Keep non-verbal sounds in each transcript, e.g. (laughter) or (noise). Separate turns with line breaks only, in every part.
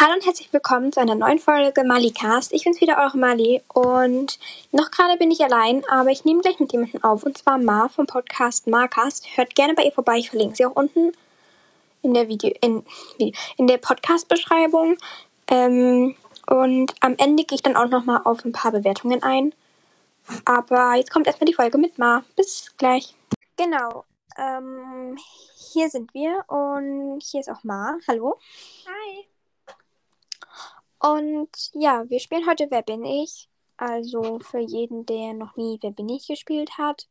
Hallo und herzlich willkommen zu einer neuen Folge Malicast. Ich bin's wieder, eure Mali. Und noch gerade bin ich allein, aber ich nehme gleich mit jemandem auf. Und zwar Ma vom Podcast Marcast. Hört gerne bei ihr vorbei. Ich verlinke sie auch unten in der Video, in, in der Podcast-Beschreibung. Ähm, und am Ende gehe ich dann auch nochmal auf ein paar Bewertungen ein. Aber jetzt kommt erstmal die Folge mit Ma. Bis gleich. Genau. Ähm, hier sind wir und hier ist auch Ma. Hallo.
Hi.
Und ja, wir spielen heute Wer bin ich? Also für jeden, der noch nie Wer bin ich gespielt hat.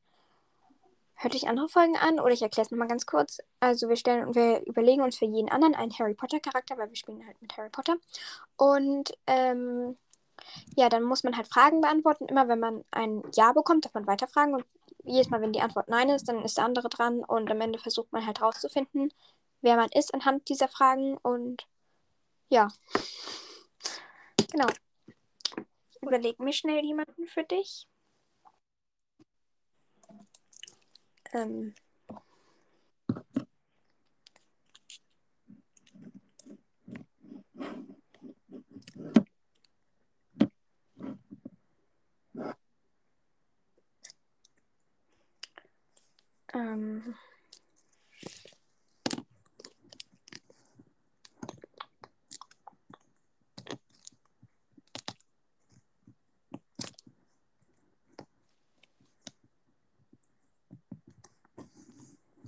Hört euch andere Folgen an oder ich erkläre es nochmal ganz kurz. Also wir stellen wir überlegen uns für jeden anderen einen Harry Potter Charakter, weil wir spielen halt mit Harry Potter. Und ähm, ja, dann muss man halt Fragen beantworten. Immer wenn man ein Ja bekommt, darf man weiterfragen. Und jedes Mal, wenn die Antwort Nein ist, dann ist der andere dran. Und am Ende versucht man halt rauszufinden, wer man ist anhand dieser Fragen. Und ja. Genau. Ich überlege mir schnell jemanden für dich. Ähm. Ähm.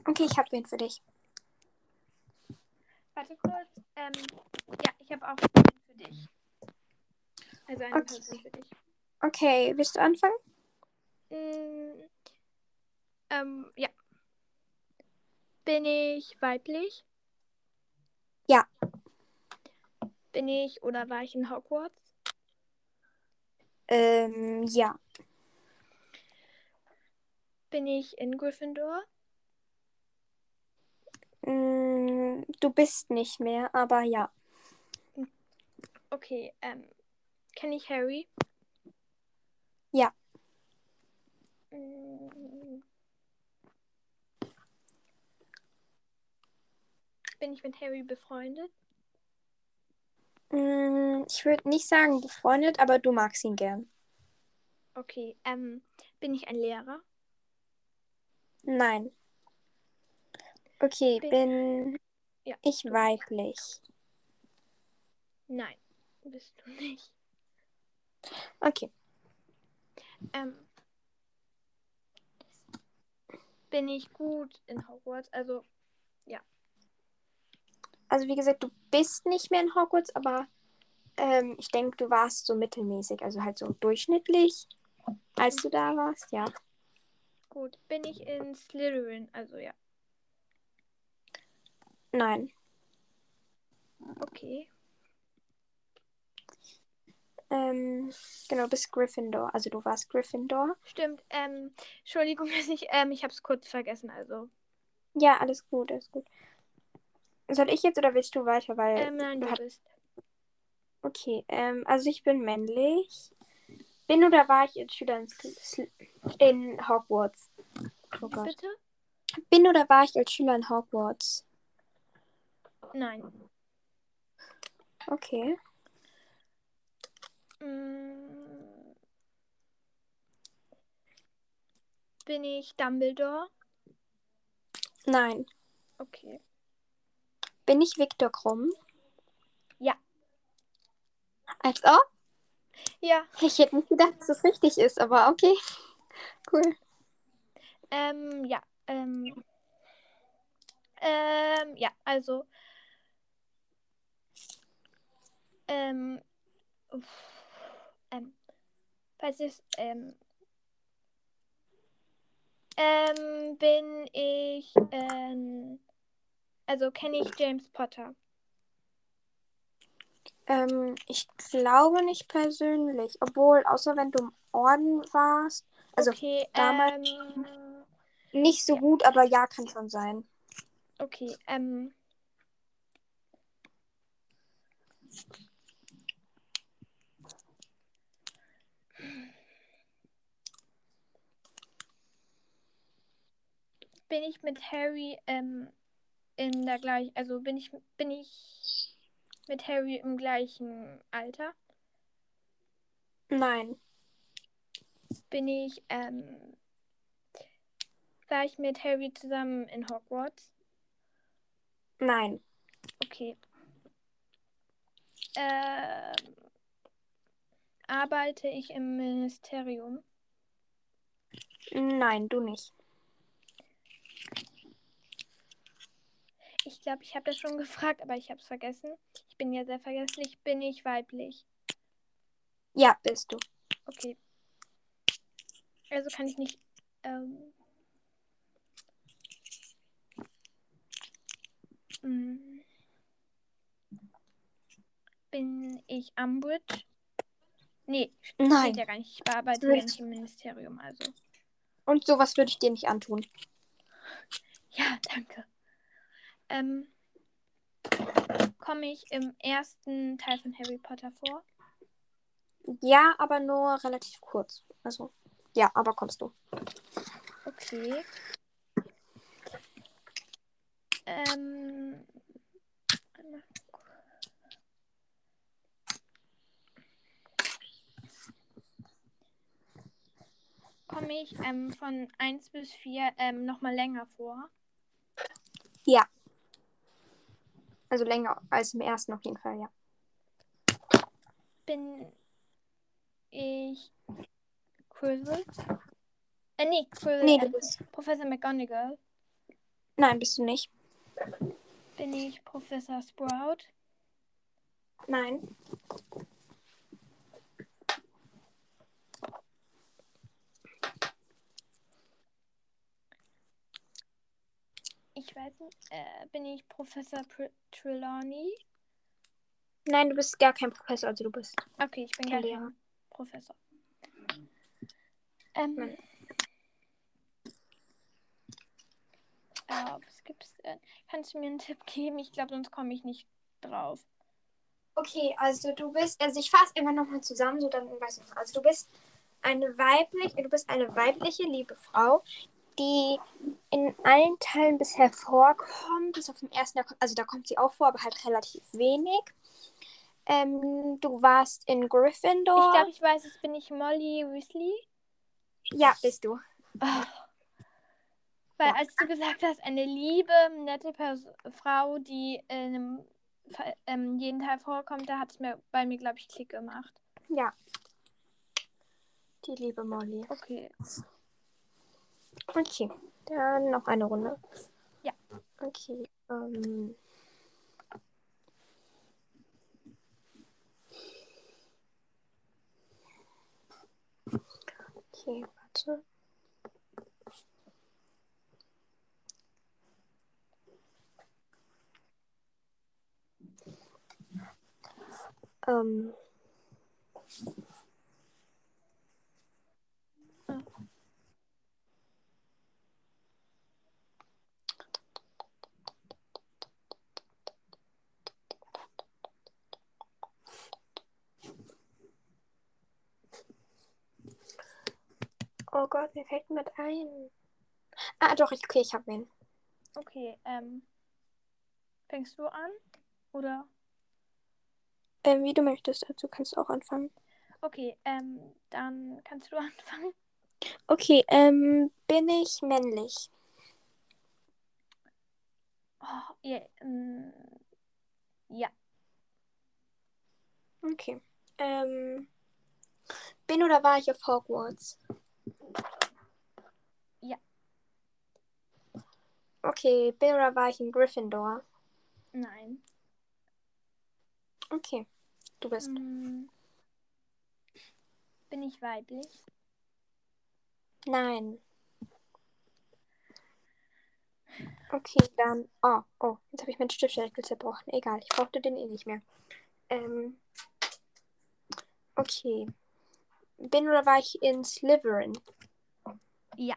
Okay, ich habe wen für dich.
Warte kurz. Ähm, ja, ich habe auch einen für dich. Also eine
Okay.
Person für dich.
Okay, willst du anfangen?
Mm, ähm, ja. Bin ich weiblich?
Ja.
Bin ich oder war ich in Hogwarts?
Ähm, ja.
Bin ich in Gryffindor?
Mm, du bist nicht mehr, aber ja.
Okay, ähm, kenne ich Harry?
Ja.
Mm. Bin ich mit Harry befreundet?
Mm, ich würde nicht sagen befreundet, aber du magst ihn gern.
Okay, ähm, bin ich ein Lehrer?
Nein. Okay,
Bin-
bin
Ja,
ich weiblich?
Nein, bist du nicht.
Okay.
Ähm, bin ich gut in Hogwarts? Also,
Also wie gesagt, du bist nicht mehr in Hogwarts, aber ähm, ich denke, du warst so mittelmäßig, also halt so durchschnittlich, als du da warst, ja.
gut. Bin ich in Slytherin? Also, ja.
Nein.
Okay.
Ähm, genau, du bist Gryffindor. Also du warst Gryffindor.
Stimmt. Ähm, Entschuldigung, (laughs) dass ich, ähm, ich hab's kurz vergessen. Also,
Ja, alles gut, alles gut. Soll ich jetzt oder willst du weiter? Weil
ähm, nein,
du hast-
bist.
Okay, ähm, also ich bin männlich. Bin oder war ich als Schüler in, in Hogwarts? Oh.
Bitte?
Bin oder war ich als Schüler in Hogwarts?
Nein.
Okay.
Mm. Bin ich Dumbledore?
Nein.
Okay.
Bin ich Viktor Krumm?
Ja.
Als ob?
Ja.
Ich hätte nicht gedacht, dass das richtig ist, aber okay. Cool.
Ähm, ja. Ähm, ähm, ja, also. Ähm, uff, ähm, was ist, ähm, ähm, bin ich, ähm, also kenne ich James Potter?
Ähm, ich glaube nicht persönlich, obwohl, außer wenn du im Orden warst. Also
okay,
damals
ähm,
nicht so gut, aber ja, kann schon sein.
okay, ähm, bin ich mit Harry ähm, in der gleichen, also bin ich, bin ich, mit Harry im gleichen Alter?
Nein.
Bin ich, ähm, war ich mit Harry zusammen in Hogwarts?
Nein.
Okay. Ähm, arbeite ich im Ministerium?
Nein, du nicht.
Ich glaube, ich habe das schon gefragt, aber ich habe es vergessen. Ich bin ja sehr vergesslich. Bin ich weiblich?
Ja, bist du.
Okay. Also kann ich nicht. Ähm, mm. bin ich Umbridge? Nee,
Nein.
steht ja gar nicht. Ich bearbeite ja nicht im Ministerium, also.
Und sowas würde ich dir nicht antun.
Ja, danke. Ähm, komme ich im ersten Teil von Harry Potter vor?
Ja, aber nur relativ kurz. Also, ja, aber kommst du.
Okay. Ähm. Komme ich ähm, von 1 bis 4 ähm, nochmal länger vor?
Ja. Also länger als im ersten auf jeden Fall, ja.
Bin ich Quirrell? Äh, nee, Quirrell.
Nee, du bist.
Professor McGonagall.
Nein, bist du nicht.
Bin ich Professor Sprout?
Nein.
Ich weiß nicht. Äh, bin ich Professor Pr Trelawney?
Nein, du bist gar kein Professor, also du bist.
Okay, ich bin
Kein
gar
Lehrer.
kein Professor. Ähm. Äh, was gibt's denn? Kannst du mir einen Tipp geben? Ich glaube, sonst komme ich nicht drauf.
Okay, also du bist, also ich fasse immer nochmal zusammen, so dann weiß ich noch. Also du bist eine weibliche, du bist eine weibliche, liebe Frau, die in allen Teilen bisher vorkommt, bis auf den ersten, also da kommt sie auch vor, aber halt relativ wenig. Ähm, du warst in
Ich
Gryffindor.
glaube, ich weiß, jetzt bin ich Molly Weasley.
ja, bist du.
Oh. Weil
Ja.
als du gesagt hast, eine liebe, nette Pers Frau, die in einem, ähm, jeden Teil vorkommt, da hat es mir bei mir, glaube ich, Klick gemacht.
Ja. Die liebe Molly.
Okay.
Okay, dann noch eine Runde.
Ja.
Okay. Ähm. Okay, warte. Ähm. Oh Gott, mir fällt mit ein. Ah, doch, ich, okay, ich habe wen.
Okay, ähm. Fängst du an? Oder?
Ähm, wie du möchtest, dazu kannst du auch anfangen.
Okay, ähm, dann kannst du (laughs) anfangen.
Okay, ähm, bin ich männlich?
Oh, ja, ähm, ja,
Okay. Ähm, bin oder war ich auf Hogwarts? Okay, bin oder war ich in Gryffindor?
nein.
Okay, du bist.
Mm. Bin ich weiblich?
Nein. Okay, dann. Oh, oh, jetzt habe ich meinen Stiftschädel zerbrochen. Egal, ich brauchte den eh nicht mehr. Ähm. Okay. Bin oder war ich in Slytherin?
Ja.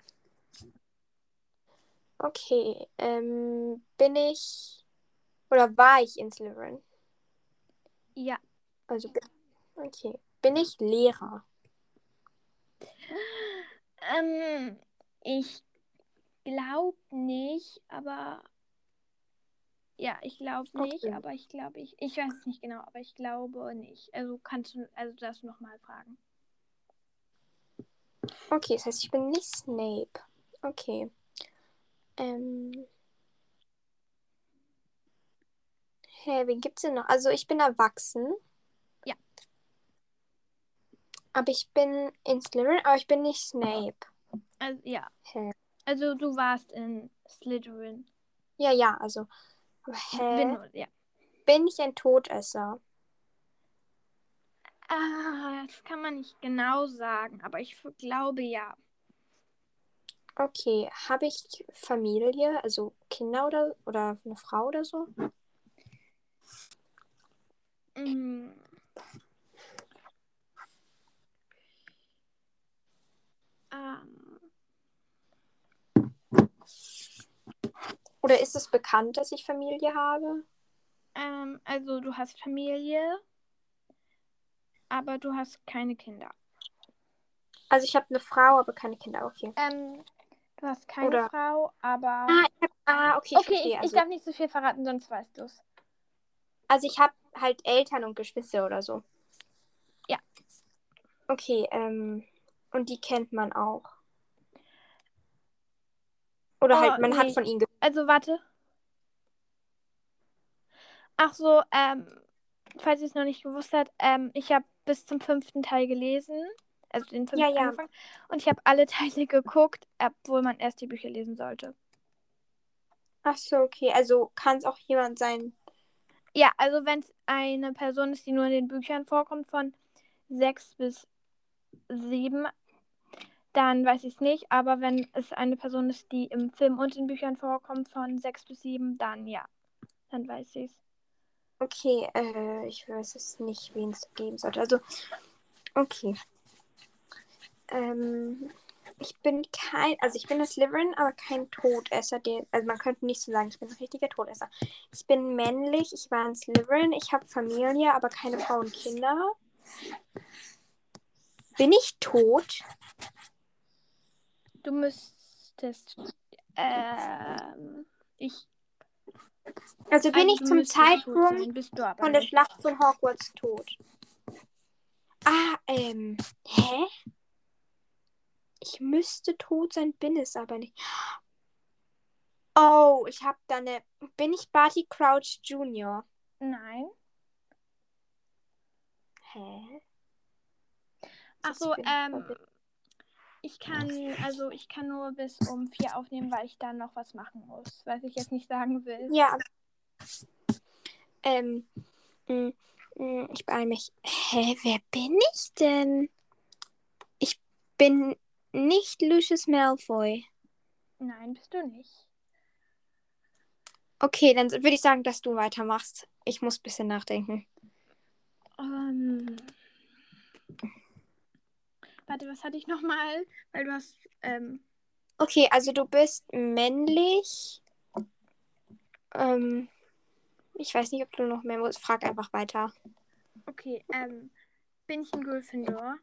Okay. Ähm, bin ich. Oder war ich in Slytherin?
Ja.
Also. Okay. Bin ich Lehrer?
Ähm, ich glaube nicht, aber Ja, ich glaube nicht,
Okay.
aber ich glaube, ich. Ich weiß es nicht genau, aber ich glaube nicht. Also kannst du, also darfst du nochmal fragen.
Okay, das heißt, ich bin nicht Snape. Okay. Ähm. Hä, wen gibt's denn noch? Also, ich bin erwachsen.
Ja.
Aber ich bin in Slytherin, aber ich bin nicht Snape.
Also, ja.
Hä?
Also du warst in Slytherin.
Ja, ja, also. Hä?
Bin, ja.
Bin ich ein Todesser?
Ah, das kann man nicht genau sagen, aber ich glaube ja.
Okay, habe ich Familie, also Kinder oder, oder eine Frau oder so?
Ähm,
Oder ist es bekannt, dass ich Familie habe?
ähm, also du hast Familie, aber du hast keine Kinder.
Also ich habe eine Frau, aber keine Kinder. Okay.
Ähm, du hast keine
Oder-
Frau, aber.
Ah, ich hab, ah okay, ich
okay,
verstehe.
ich,
Also,
ich darf nicht so viel verraten, sonst weißt du es.
also ich habe halt Eltern und Geschwister oder so.
Ja.
Okay, ähm, und die kennt man auch. Oder
Oh,
halt, man hat
nee.
von ihnen ge
Also warte. Ach so, ähm, falls ihr es noch nicht gewusst habt, ähm, ich habe bis zum fünften Teil gelesen. Also den fünften
Ja, ja.
angefangen. Und ich habe alle (laughs) Teile geguckt, obwohl man erst die Bücher lesen sollte.
Ach so, okay. Also kann es auch jemand sein.
Ja, also wenn es eine Person ist, die nur in den Büchern vorkommt, von sechs bis sieben, dann weiß ich es nicht. Aber wenn es eine Person ist, die im Film und in Büchern vorkommt, von sechs bis sieben, dann ja. Dann weiß ich es.
Okay, äh, ich weiß es nicht, wen es geben sollte. Also, okay. Ähm, ich bin kein, also ich bin ein Slytherin, aber kein Todesser. Der, also man könnte nicht so sagen, ich bin ein richtiger Todesser. Ich bin männlich, ich war ein Slytherin, ich habe Familie, aber keine Frau und Kinder. Bin ich tot?
Du müsstest. Ähm, ich.
Also bin
also
ich zum Zeitpunkt
sein,
von der. Schlacht von Hogwarts tot. Ah, ähm, hä? Ich müsste tot sein, bin es aber nicht. Oh, ich habe da eine. Bin ich Barty Crouch Jr.?
Nein.
Hä?
Ach so,
Ich bin
ähm, ich kann, also ich kann nur bis um vier aufnehmen, weil ich dann noch was machen muss, was ich jetzt nicht sagen will.
Ja. Ähm, mm, mm, ich beeile mich. Hä, wer bin ich denn? Ich bin nicht Lucius Malfoy.
Nein, bist du nicht.
Okay, dann würde ich sagen, dass du weitermachst. Ich muss ein bisschen nachdenken.
Ähm, warte, was hatte ich nochmal? Weil du hast, ähm,
Okay, also du bist männlich. Ähm, ich weiß nicht, ob du noch mehr musst. Frag einfach weiter.
okay, ähm, bin ich ein Gryffindor?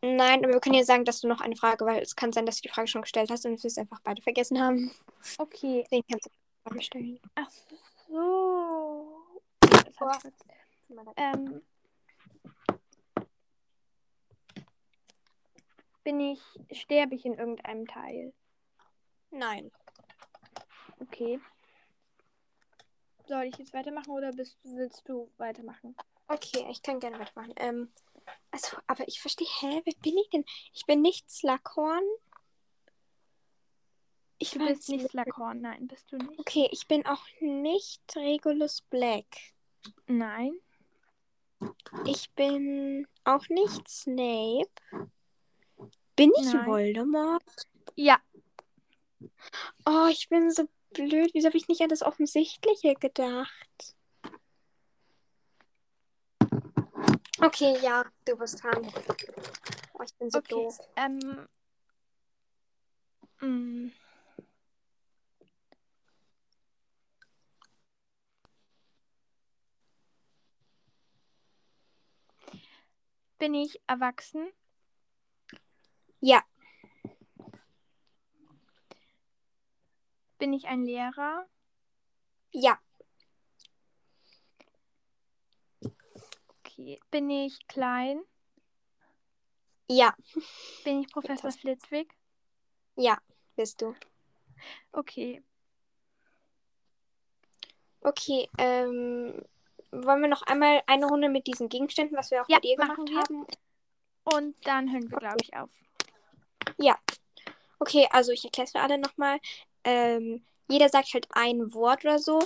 Nein, aber wir können ja sagen, dass du noch eine Frage, weil es kann sein, dass du die Frage schon gestellt hast und wir es einfach beide vergessen haben.
Okay,
Deswegen kannst du die Frage stellen.
ach so. Jetzt- Ähm, bin ich, sterbe ich in irgendeinem Teil?
Nein.
Okay. Soll ich jetzt weitermachen oder bist, willst du weitermachen?
Okay, ich kann gerne weitermachen. Ähm, also, aber ich verstehe, hä, wer bin ich denn? Ich bin nicht Slughorn. Ich
Du bist nicht. Slughorn, nein, bist du nicht.
Okay, ich bin auch nicht Regulus Black.
Nein.
Ich bin auch nicht Snape. Bin ich
Nein.
Voldemort?
Ja,
Oh, ich bin so blöd. Wieso habe ich nicht an das Offensichtliche gedacht? Okay, ja, du bist dran. Oh, ich bin so
okay.
doof.
Ähm, mm. Bin ich erwachsen?
Ja,
Bin ich ein Lehrer?
Ja.
Okay. Bin ich klein?
Ja.
Bin ich Professor Flitwick?
Ja, bist du.
Okay.
Okay, ähm, wollen wir noch einmal eine Runde mit diesen Gegenständen, was wir auch
Ja,
bei dir gemacht haben?
Und dann hören wir, glaube ich, auf.
Ja. Okay, also ich erkläre es für alle nochmal. Ähm, jeder sagt halt ein Wort oder so,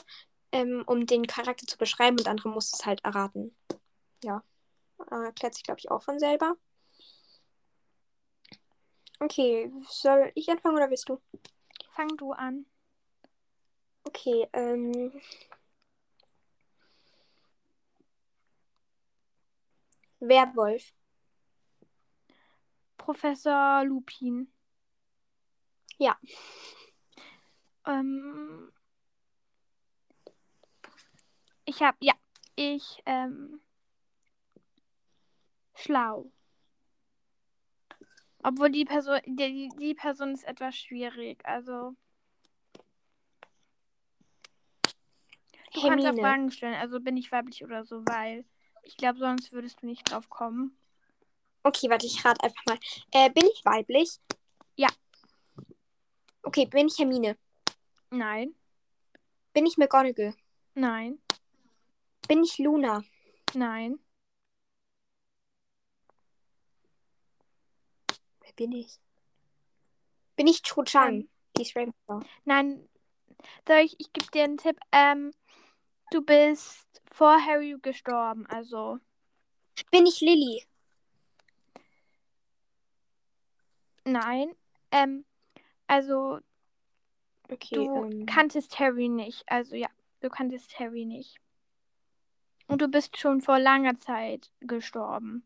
ähm, um den Charakter zu beschreiben und der andere muss es halt erraten. Ja. Äh, erklärt sich, glaube ich, auch von selber. Okay, soll ich anfangen oder willst du?
Fang du an.
Okay, ähm. Werwolf.
Professor Lupin.
Ja.
Ähm, ich habe, ja, ich, ähm, schlau. Obwohl die Person, die, die Person ist etwas schwierig. Also, du kannst auch
Hermine.
Fragen stellen. Also, bin ich weiblich oder so, weil ich glaube, sonst würdest du nicht drauf kommen.
Okay, warte, ich rate einfach mal. Äh, bin ich weiblich?
Ja.
Okay, bin ich Hermine?
Nein,
Bin ich McGonagall?
nein,
Bin ich Luna?
nein.
Wer bin ich? Bin ich Cho Chang? Die ist Ravenclaw.
Nein, soll ich, ich gebe dir einen Tipp. Ähm, du bist vor Harry gestorben, also.
Bin ich Lilly?
Nein. Ähm, also
Okay,
du
ähm,
kanntest Harry nicht. Also ja, du kanntest Harry nicht. Und du bist schon vor langer Zeit gestorben.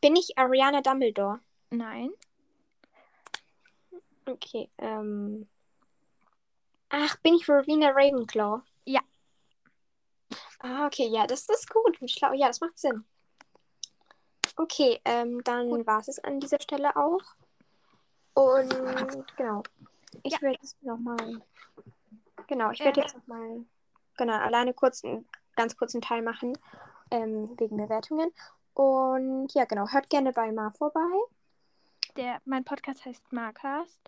bin ich Ariana Dumbledore?
Nein.
Okay, ähm. Ach, bin ich Rowena Ravenclaw?
Ja.
Ah, okay, ja, das ist gut. und Schlau. Ja, das macht Sinn. Okay, ähm, dann war es an dieser Stelle auch. Und genau. Ich
Ja.
werde jetzt nochmal. Genau, ich
Äh.
werde jetzt nochmal. Genau, alleine kurz einen ganz kurzen Teil machen. Ähm, wegen Bewertungen. Und ja, genau, hört gerne bei Mar vorbei.
Der, mein Podcast heißt Marcast.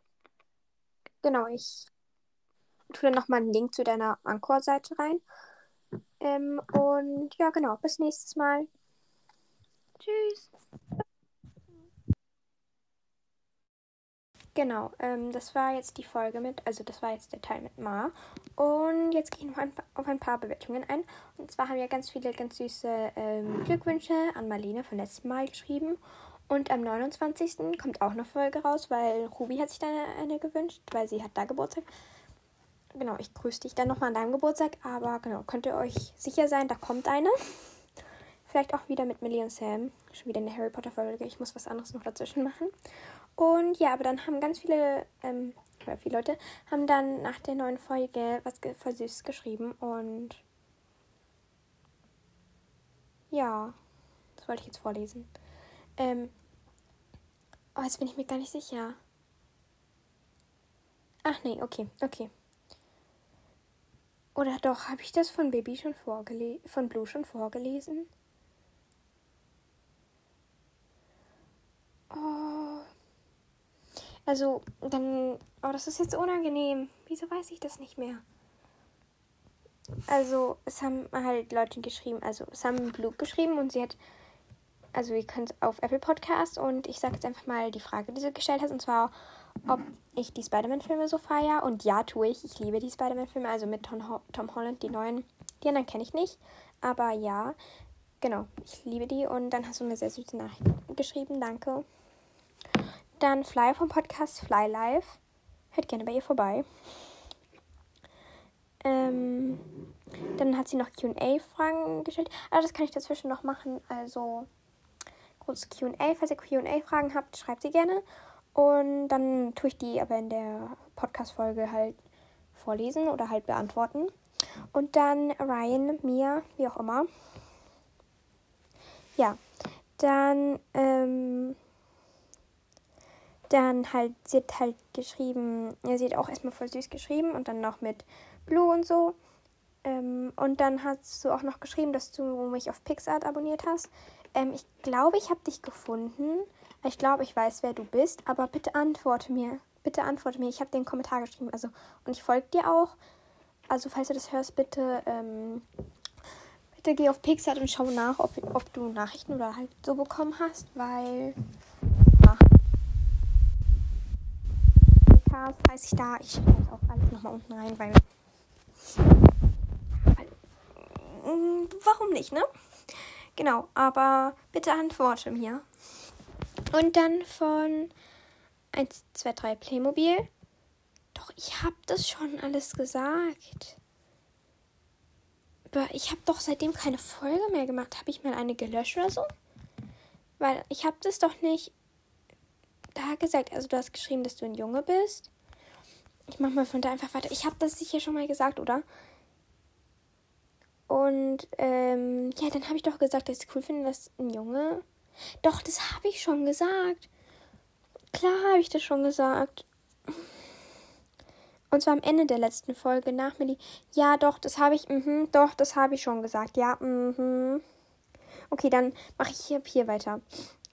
Genau, ich tue dann nochmal einen Link zu deiner Anchor-Seite rein. Ähm, und ja, genau, bis nächstes Mal.
Tschüss.
Genau, ähm, das war jetzt die Folge mit, also das war jetzt der Teil mit Ma. Und jetzt gehe ich noch ein, auf ein paar Bewertungen ein. Und zwar haben ja ganz viele ganz süße ähm, Glückwünsche an Marlene von letztem Mal geschrieben. Und am 29. kommt auch eine Folge raus, weil Ruby hat sich da eine, gewünscht, weil sie hat da Geburtstag. Genau, ich grüße dich dann nochmal an deinem Geburtstag, aber genau, könnt ihr euch sicher sein, da kommt eine. Vielleicht auch wieder mit Millie und Sam. Schon wieder eine Harry Potter Folge. Ich muss was anderes noch dazwischen machen. Und ja, aber dann haben ganz viele, ähm, oder viele Leute, haben dann nach der neuen Folge was voll süß geschrieben und ja, das wollte ich jetzt vorlesen. Ähm, oh, jetzt bin ich mir gar nicht sicher. Ach nee, okay, okay. Oder doch, habe ich das von Baby schon vorgelesen, von Blue schon vorgelesen? Oh. Also, dann. Oh, das ist jetzt unangenehm. Wieso weiß ich das nicht mehr? Also, es haben halt Leute geschrieben, also es haben Blue geschrieben und sie hat. Also, ihr könnt auf Apple Podcast und ich sage jetzt einfach mal die Frage, die sie gestellt hat, und zwar, ob ich die Spider-Man-Filme so feiere. Und ja, tue ich. Ich liebe die Spider-Man-Filme, also mit Tom, Ho Tom Holland, die neuen. Die anderen kenne ich nicht. Aber ja, genau, ich liebe die. Und dann hast du mir sehr süße Nachrichten geschrieben. Danke. Dann Fly vom Podcast Fly Live. Hört gerne bei ihr vorbei. Ähm, dann hat sie noch QA-Fragen gestellt. Aber das kann ich dazwischen noch machen. Also kurz QA. Falls ihr QA-Fragen habt, schreibt sie gerne. Und dann tue ich die aber in der Podcast-Folge halt vorlesen oder halt beantworten. Und dann Ryan, Mia, wie auch immer. Ja, dann, ähm, dann halt, sie hat halt geschrieben, ja, sie hat auch erstmal voll süß geschrieben und dann noch mit Blue und so. Ähm, und dann hast du auch noch geschrieben, dass du mich auf Pixart abonniert hast. Ähm, ich glaube, ich habe dich gefunden. Ich glaube, ich weiß, wer du bist. Aber bitte antworte mir. Bitte antworte mir. Ich habe den Kommentar geschrieben. Also, und ich folge dir auch. Also, falls du das hörst, bitte, ähm, bitte geh auf Pixart und schau nach, ob, ob du Nachrichten oder halt so bekommen hast, weil. Ja. weiß ich da. Ich schreibe auch alles nochmal unten rein, weil warum nicht, ne? Genau, aber bitte antworte mir. Und dann von 1, 2, 3 Playmobil. Doch, ich habe das schon alles gesagt. Aber ich habe doch seitdem keine Folge mehr gemacht. Habe ich mal eine gelöscht oder so? Weil ich habe das doch nicht da gesagt. Also du hast geschrieben, dass du ein Junge bist. Ich mach mal von da einfach weiter. Ich habe das sicher schon mal gesagt, oder? Und ähm, ja, dann habe ich doch gesagt, dass ich cool finde, dass ein Junge. Doch, das habe ich schon gesagt. Klar habe ich das schon gesagt. Und zwar am Ende der letzten Folge nach Millie. Ja, doch, das habe ich. Mh, doch, das habe ich schon gesagt. Ja, mh. Okay, dann mache ich hier, hier weiter.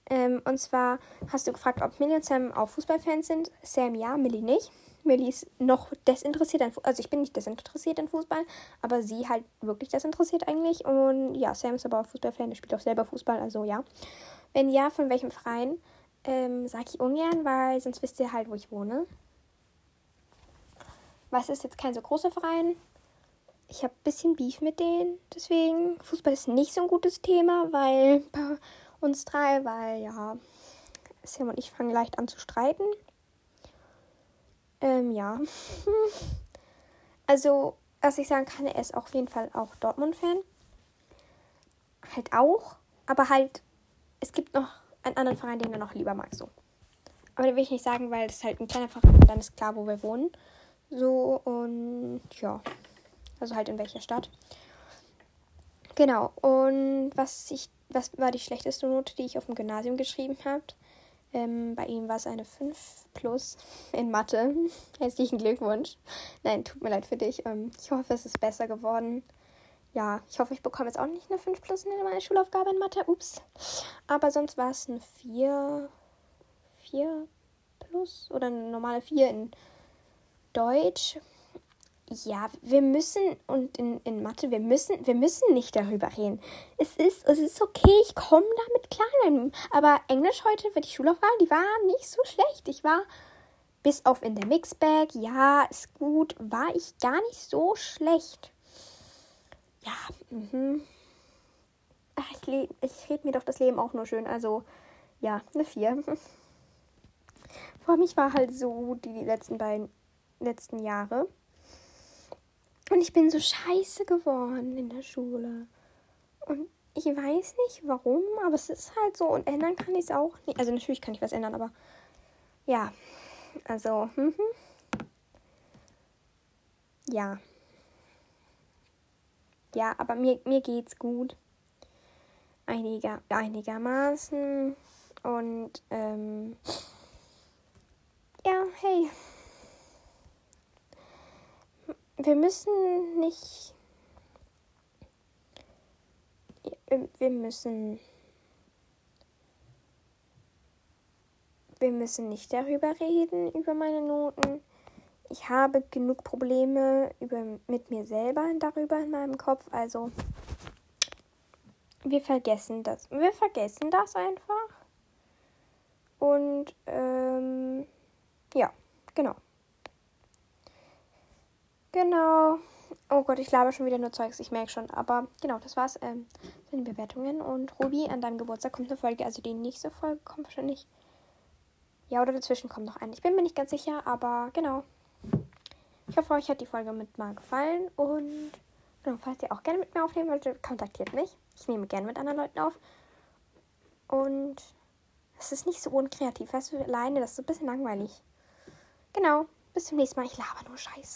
Ähm, und zwar hast du gefragt, ob Millie und Sam auch Fußballfans sind. Sam ja, Millie nicht. Millie ist noch desinteressiert an Fußball. Also ich bin nicht desinteressiert an Fußball, aber sie halt wirklich desinteressiert eigentlich. Und ja, Sam ist aber auch Fußballfan, der spielt auch selber Fußball, also ja. Wenn ja, von welchem Verein? Ähm, sag ich ungern, weil sonst wisst ihr halt, wo ich wohne. Was ist jetzt kein so großer Verein? Ich habe ein bisschen Beef mit denen, deswegen. Fußball ist nicht so ein gutes Thema, weil bei uns drei, weil ja, Sam und ich fangen leicht an zu streiten. Ähm, ja. (laughs) also, was ich sagen kann, er ist auf jeden Fall auch Dortmund-Fan. Halt auch. Aber halt, es gibt noch einen anderen Verein, den er noch lieber mag, so. Aber den will ich nicht sagen, weil ist halt ein kleiner Verein und dann ist klar, wo wir wohnen. So und ja. Also halt in welcher Stadt. Genau. Und was ich, was war die schlechteste Note, die ich auf dem Gymnasium geschrieben habe? Ähm, bei ihm war es eine 5 plus in Mathe. (laughs) Herzlichen Glückwunsch. Nein, tut mir leid für dich. Ähm, ich hoffe, es ist besser geworden. Ja, ich hoffe, ich bekomme jetzt auch nicht eine 5 plus in meiner Schulaufgabe in Mathe. Ups. Aber sonst war es eine 4, 4 plus oder eine normale 4 in Deutsch. Ja, wir müssen, und in, in Mathe, wir müssen, wir müssen nicht darüber reden. Es ist, es ist okay, ich komme damit klar. Aber Englisch heute für die Schulaufgabe, die war nicht so schlecht. Ich war bis auf in der Mixbag, ja, ist gut, war ich gar nicht so schlecht. Ja, mhm. Ich, ich rede mir doch das Leben auch nur schön. Also, ja, eine 4. (laughs) Vor mich war halt so die, die letzten beiden letzten Jahre. Und ich bin so scheiße geworden in der Schule. Und ich weiß nicht warum, aber es ist halt so. Und ändern kann ich es auch nicht. Also natürlich kann ich was ändern, aber ja. Also, hm, hm. ja. Ja, aber mir, mir geht's gut. Einiger, einigermaßen. Und ähm, ja, hey wir müssen nicht. Wir müssen. Wir müssen nicht darüber reden, über meine Noten. Ich habe genug Probleme über, mit mir selber darüber in meinem Kopf. Also, wir vergessen das. Wir vergessen das einfach. Und, ähm, ja, genau. Genau. Oh Gott, ich laber schon wieder nur Zeugs, ich merke schon. Aber genau, das war's ähm, für die Bewertungen. Und Ruby, an deinem Geburtstag kommt eine Folge. Also die nächste Folge kommt wahrscheinlich. Ja, oder dazwischen kommt noch eine. Ich bin mir nicht ganz sicher, aber genau. Ich hoffe, euch hat die Folge mit mal gefallen. Und genau, falls ihr auch gerne mit mir aufnehmen wollt, kontaktiert mich. Ich nehme gerne mit anderen Leuten auf. Und es ist nicht so unkreativ. Weißt du, alleine, das ist ein bisschen langweilig. Genau. Bis zum nächsten Mal. Ich laber nur Scheiße.